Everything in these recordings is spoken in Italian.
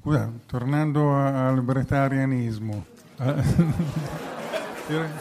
Scusa, tornando al bretarianismo.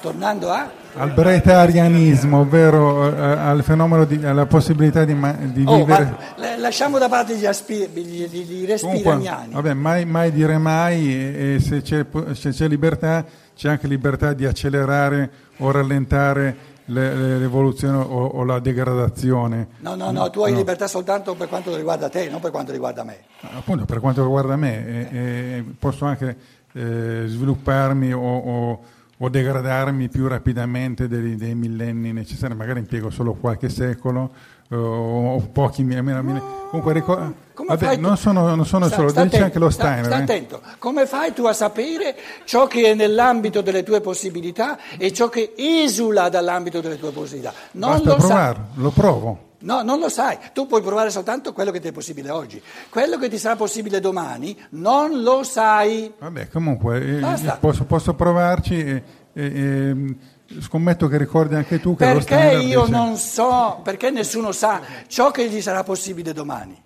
Tornando a... Al bretarianismo, ovvero eh, al fenomeno di, alla possibilità di, di Oh, vivere. ma la- lasciamo da parte gli, aspi- gli, gli- gli Comunque, vabbè, mai, mai dire mai e, e se, c'è, se c'è libertà c'è anche libertà di accelerare o rallentare le- le- l'evoluzione o, o la degradazione. No, no, no, tu hai libertà soltanto per quanto riguarda te, non per quanto riguarda me. Appunto, per quanto riguarda me, eh, eh, posso anche eh, svilupparmi o, o- o degradarmi più rapidamente dei, dei millenni necessari, magari impiego solo qualche secolo eh, o pochi millenni. Comunque, ricor- Come vabbè, non sono, non sono Sta- solo, sta dice attento, anche lo sta- Steiner. sta eh. attento. Come fai tu a sapere ciò che è nell'ambito delle tue possibilità e ciò che esula dall'ambito delle tue possibilità? Non Basta lo sai. provare, lo provo. No, non lo sai. Tu puoi provare soltanto quello che ti è possibile oggi. Quello che ti sarà possibile domani non lo sai. Vabbè, comunque eh, Basta. posso, posso provarci e, e- e, scommetto che ricordi anche tu che lo Perché io dice- non so, perché nessuno sa ciò che gli sarà possibile domani.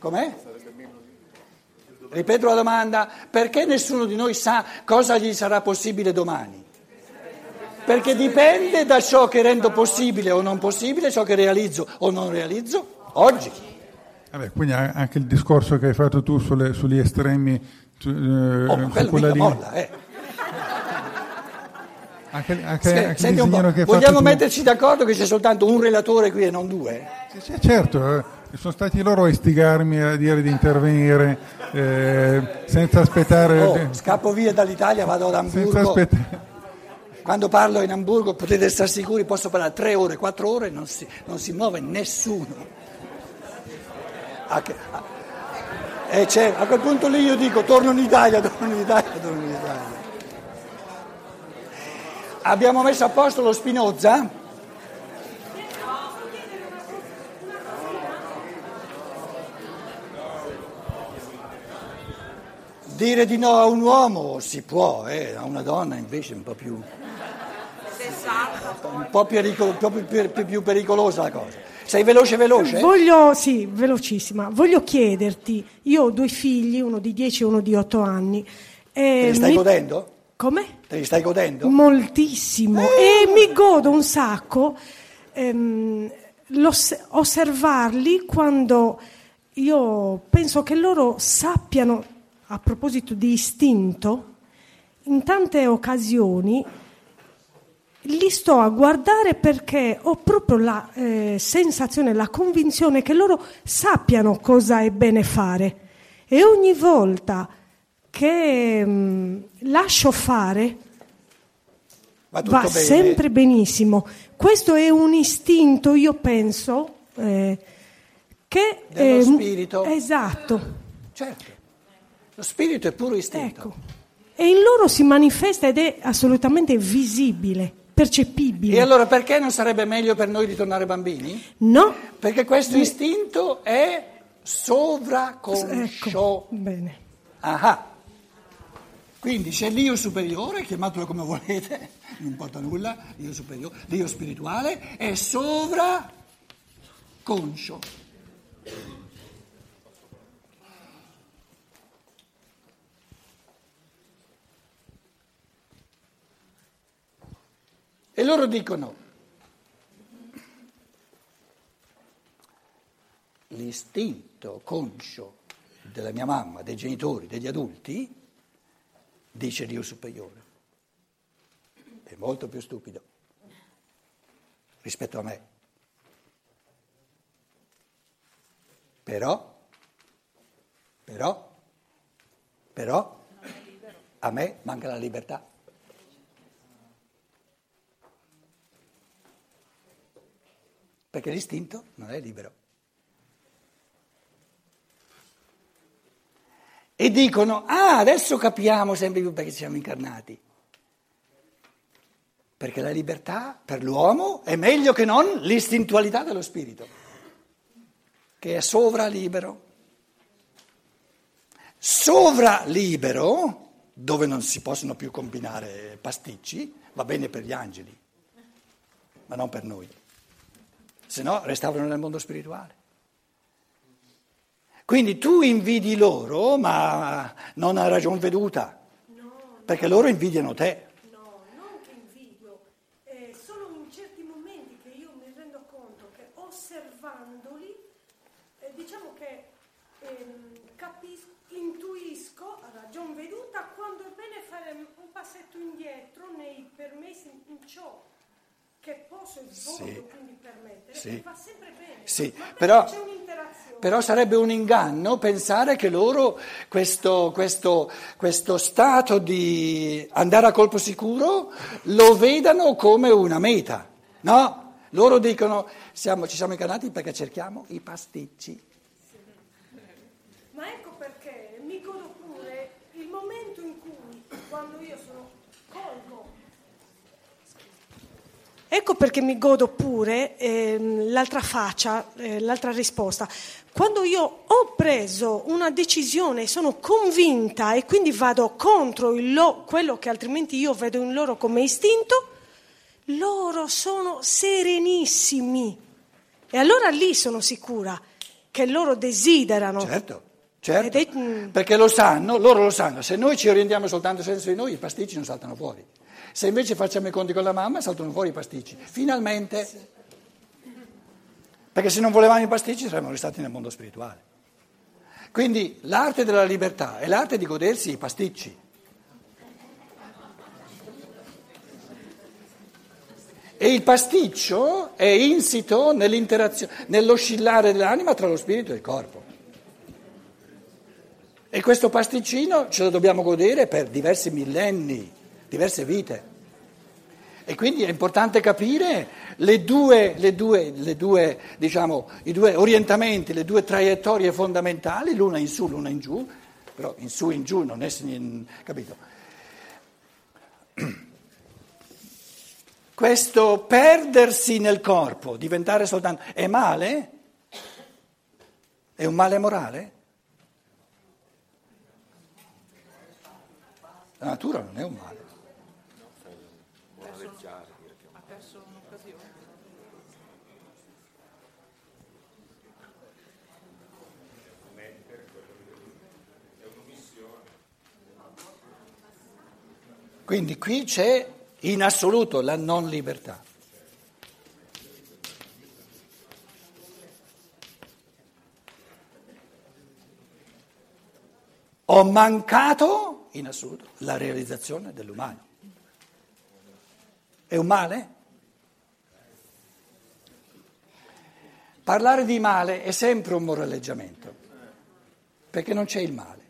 Com'è? Ripeto la domanda, perché nessuno di noi sa cosa gli sarà possibile domani? Perché dipende da ciò che rendo possibile o non possibile, ciò che realizzo o non realizzo oggi. Vabbè, quindi anche il discorso che hai fatto tu sulle- sugli estremi, eh, Oh, quella linea- molla, eh. anche, anche, anche il senti un po', disegnino che hai vogliamo metterci d'accordo che c'è soltanto un relatore qui e non due? Sì, sì, certo, eh, sono stati loro a istigarmi a dire di intervenire eh, senza aspettare. Oh, scappo via dall'Italia, vado ad senza Amburgo. Quando parlo in Amburgo potete stare sicuri, posso parlare tre ore, quattro ore, non si, non si muove nessuno. A, che- a- a quel punto lì io dico torno in Italia, torno in Italia, torno in Italia. Abbiamo messo a posto lo Spinoza? Dire di no a un uomo si può, eh, a una donna invece è un po' più, un po' più, più- pericolosa la cosa. Sei veloce veloce? Voglio, sì, velocissima. Voglio chiederti, io ho due figli, uno di 10 e uno di 8 anni. Te E li stai mi- godendo? Come? Te li stai godendo? Moltissimo. E mi godo un sacco ehm, osservarli quando io penso che loro sappiano, a proposito di istinto, in tante occasioni li sto a guardare perché ho proprio la eh, sensazione, la convinzione che loro sappiano cosa è bene fare. E ogni volta che mm, lascio fare, Va va sempre benissimo. Questo è un istinto, io penso, eh, che... Dello eh, spirito? Esatto, Certo. Lo spirito è puro istinto. ecco. E in loro si manifesta ed è assolutamente visibile, percepibile. E allora perché non sarebbe meglio per noi ritornare bambini? No? Perché questo istinto è sovraconscio. Ecco, bene. Ah. Quindi c'è l'io superiore, chiamatelo come volete, non importa nulla, l'io superiore, l'io spirituale è sovraconscio. Loro dicono, l'istinto conscio della mia mamma, dei genitori, degli adulti, dice Dio superiore. È molto più stupido rispetto a me. Però, però, però, a me manca la libertà. Perché l'istinto non è libero. E dicono, ah, adesso capiamo sempre più perché siamo incarnati. Perché la libertà per l'uomo è meglio che non l'istintualità dello spirito, che è sovralibero. Sovralibero, dove non si possono più combinare pasticci, va bene per gli angeli, ma non per noi. Se no restavano nel mondo spirituale. Quindi tu invidi loro, ma non a ragion veduta, perché loro invidiano te. No, non che invidio, è solo in certi momenti che io mi rendo conto che osservandoli, eh, diciamo che ehm, capisco, intuisco a ragion veduta quando è bene fare un passetto indietro nei permessi in ciò che posso e voglio Sì. quindi permettere, Sì. va sempre bene. Sì, però-. Però sarebbe un inganno pensare che loro questo, questo- questo stato di andare a colpo sicuro lo vedano come una meta. No, loro dicono siamo- ci siamo ingannati perché cerchiamo i pasticci. Ma ecco perché mi godo pure il momento in cui, quando io sono colgo. Ecco perché mi godo pure ehm, l'altra faccia, eh, l'altra risposta. Quando io ho preso una decisione sono convinta e quindi vado contro lo- quello che altrimenti io vedo in loro come istinto, loro sono serenissimi. E allora lì sono sicura che loro desiderano. Certo, certo. Mm. Perché lo sanno, loro lo sanno. Se noi ci orientiamo soltanto senza di noi, i pasticci non saltano fuori. Se invece facciamo i conti con la mamma, saltano fuori i pasticci. Finalmente. Perché se non volevamo i pasticci saremmo restati nel mondo spirituale. Quindi l'arte della libertà è l'arte di godersi i pasticci. E il pasticcio è insito nell'interazione, nell'oscillare dell'anima tra lo spirito e il corpo. E questo pasticcino ce lo dobbiamo godere per diversi millenni, diverse vite. E quindi è importante capire le due, le due, le due, diciamo, i due orientamenti, le due traiettorie fondamentali, l'una in su, l'una in giù, però in su in giù non è capito? Questo perdersi nel corpo, diventare soltanto, è male? È un male morale? La natura non è un male. Quindi qui c'è in assoluto la non libertà. Ho mancato in assoluto la realizzazione dell'umano. È un male? Parlare di male è sempre un moraleggiamento, perché non c'è il male.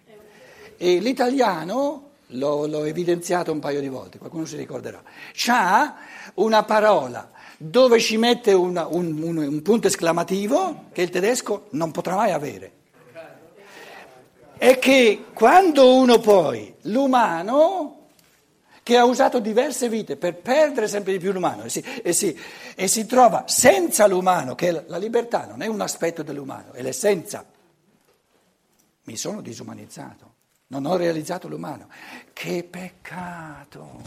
E l'italiano, l'ho, l'ho evidenziato un paio di volte, qualcuno si ricorderà, c'ha una parola dove ci mette una- un, un- un punto esclamativo che il tedesco non potrà mai avere. È che quando uno poi, l'umano, che ha usato diverse vite per perdere sempre di più l'umano e si, e si- e si trova senza l'umano, che la libertà non è un aspetto dell'umano, è l'essenza. Mi sono disumanizzato, non ho realizzato l'umano. Che peccato!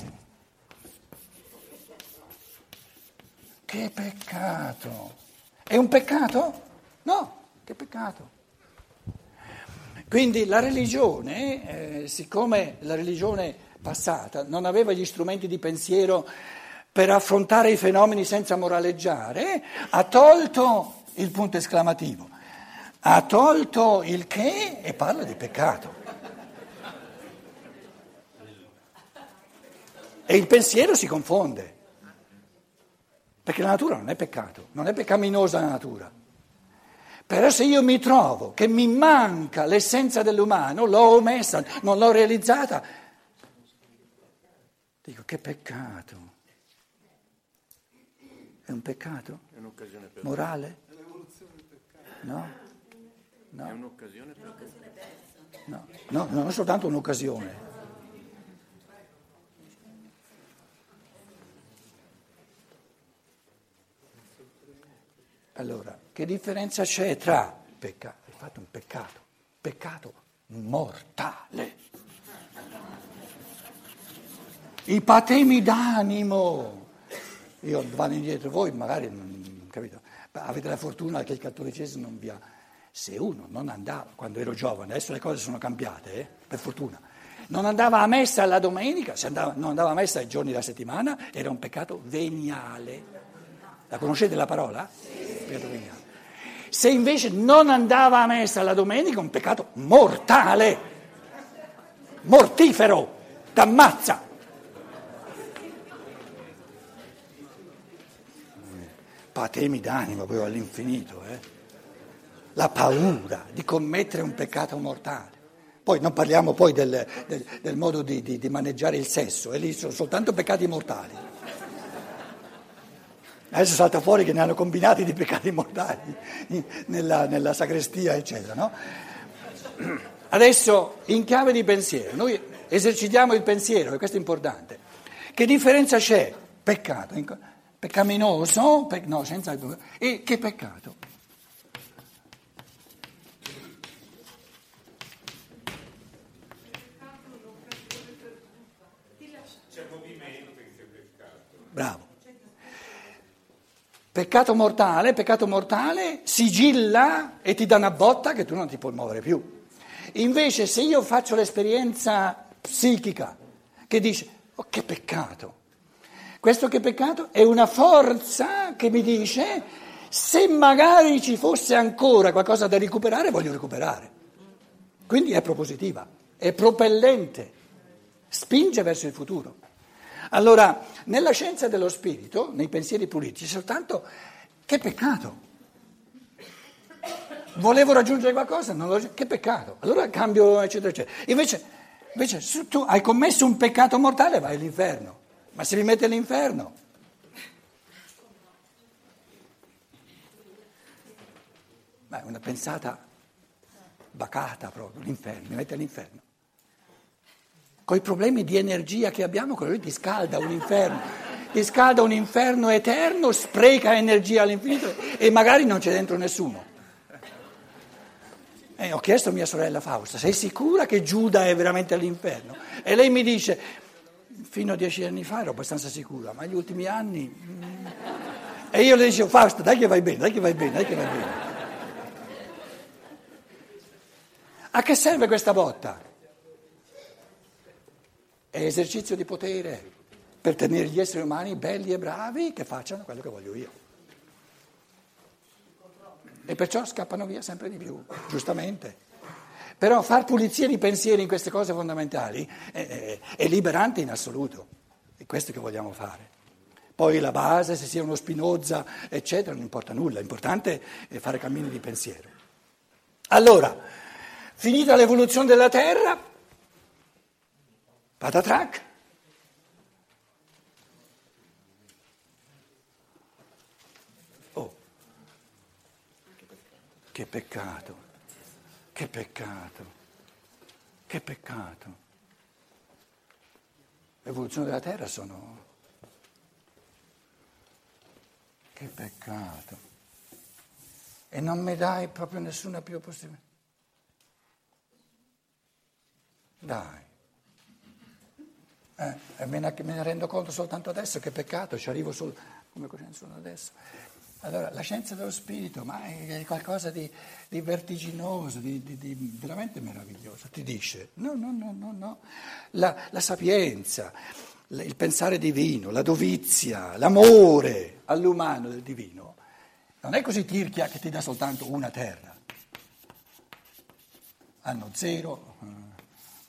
Che peccato! È un peccato? No, che peccato. Quindi la religione, eh, siccome la religione passata non aveva gli strumenti di pensiero per affrontare i fenomeni senza moraleggiare, ha tolto il punto esclamativo, ha tolto il che e parla di peccato. E il pensiero si confonde, perché la natura non è peccato, non è peccaminosa la natura. Però se io mi trovo che mi manca l'essenza dell'umano, l'ho omessa, non l'ho realizzata, dico che peccato. È un peccato? È un'occasione per Morale? No? È un'occasione per No, no, non è soltanto un'occasione. Allora, che differenza c'è tra peccato? Hai fatto un peccato, peccato mortale. I patemi d'animo. Io vado indietro, voi magari non capito, avete la fortuna che il cattolicesimo non vi ha se uno non andava, quando ero giovane, adesso le cose sono cambiate, eh, per fortuna, non andava a messa la domenica, andava, non andava a messa i giorni della settimana, era un peccato veniale. La conoscete la parola? Sì. Peccato veniale. Se invece non andava a messa la domenica, un peccato mortale, mortifero, t'ammazza. Patemi d'animo poi all'infinito, eh? la paura di commettere un peccato mortale. Poi non parliamo poi del, del, del modo di, di, di, maneggiare il sesso, e lì sono soltanto peccati mortali. Adesso salta fuori che ne hanno combinati di peccati mortali nella, nella sagrestia, eccetera. No? Adesso, in chiave di pensiero, noi esercitiamo il pensiero, e questo è importante. Che differenza c'è? Peccato, peccaminoso, pe, no, senza, e che peccato? Peccato mortale, peccato mortale, sigilla e ti dà una botta che tu non ti puoi muovere più. Invece se io faccio l'esperienza psichica che dice, oh che peccato, questo che peccato è una forza che mi dice, se magari ci fosse ancora qualcosa da recuperare, voglio recuperare. Quindi è propositiva, è propellente, spinge verso il futuro. Allora, nella scienza dello spirito, nei pensieri puliti, soltanto che peccato. Volevo raggiungere qualcosa, lo, che peccato. Allora cambio, eccetera, eccetera. Invece, invece se tu hai commesso un peccato mortale, vai all'inferno. Ma se mi metti all'inferno, Beh, una pensata bacata proprio, l'inferno, mi mette all'inferno con i problemi di energia che abbiamo, quello lì ti scalda un inferno, ti scalda un inferno eterno, spreca energia all'infinito e magari non c'è dentro nessuno. E ho chiesto a mia sorella Fausta, sei sicura che Giuda è veramente all'inferno? E lei mi dice, fino a dieci anni fa ero abbastanza sicura, ma negli ultimi anni... Mm. E io le dicevo, Fausta, dai che vai bene, dai che vai bene, dai che vai bene. A che serve questa botta? È esercizio di potere per tenere gli esseri umani belli e bravi che facciano quello che voglio io. E perciò scappano via sempre di più, giustamente. Però far pulizia di pensieri in queste cose fondamentali è, è, è liberante in assoluto. È questo che vogliamo fare. Poi la base, se sia uno Spinoza, eccetera, non importa nulla, l'importante è fare cammini di pensiero. Allora, finita l'evoluzione della Terra, Patatrac. Oh, che peccato, che peccato, che peccato. L'evoluzione della Terra sono... Che peccato. E non mi dai proprio nessuna più possibilità. Dai. Eh, me, ne, me, ne, rendo conto soltanto adesso, che peccato, ci arrivo solo come coscienza adesso. Allora, la scienza dello spirito, ma è qualcosa di, di vertiginoso, di, di, di, veramente meraviglioso. Ti dice, no, no, no, no, no. La, la sapienza, il pensare divino, la dovizia, l'amore all'umano del divino, non è così tirchia che ti dà soltanto una terra. Hanno zero,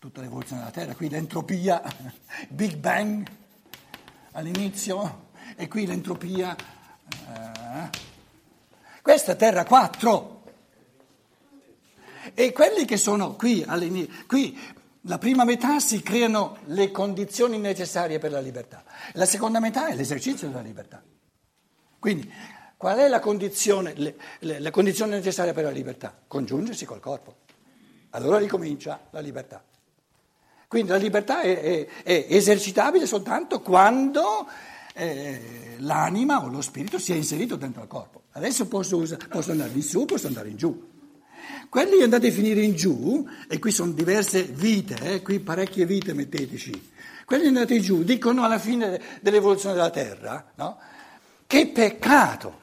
tutta l'evoluzione della Terra, qui l'entropia, Big Bang all'inizio e qui l'entropia. Eh, questa è Terra 4. E quelli che sono qui qui la prima metà si creano le condizioni necessarie per la libertà, la seconda metà è l'esercizio della libertà. Quindi qual è la condizione, le, le, la condizione necessaria per la libertà? Congiungersi col corpo. Allora ricomincia la libertà. Quindi la libertà è, è, è esercitabile soltanto quando eh, l'anima o lo spirito si è inserito dentro il corpo. Adesso posso, posso andare in su, posso andare in giù. Quelli andate a finire in giù, e qui sono diverse vite, eh, qui parecchie vite metteteci, quelli andati giù dicono alla fine dell'evoluzione della Terra, no? che peccato.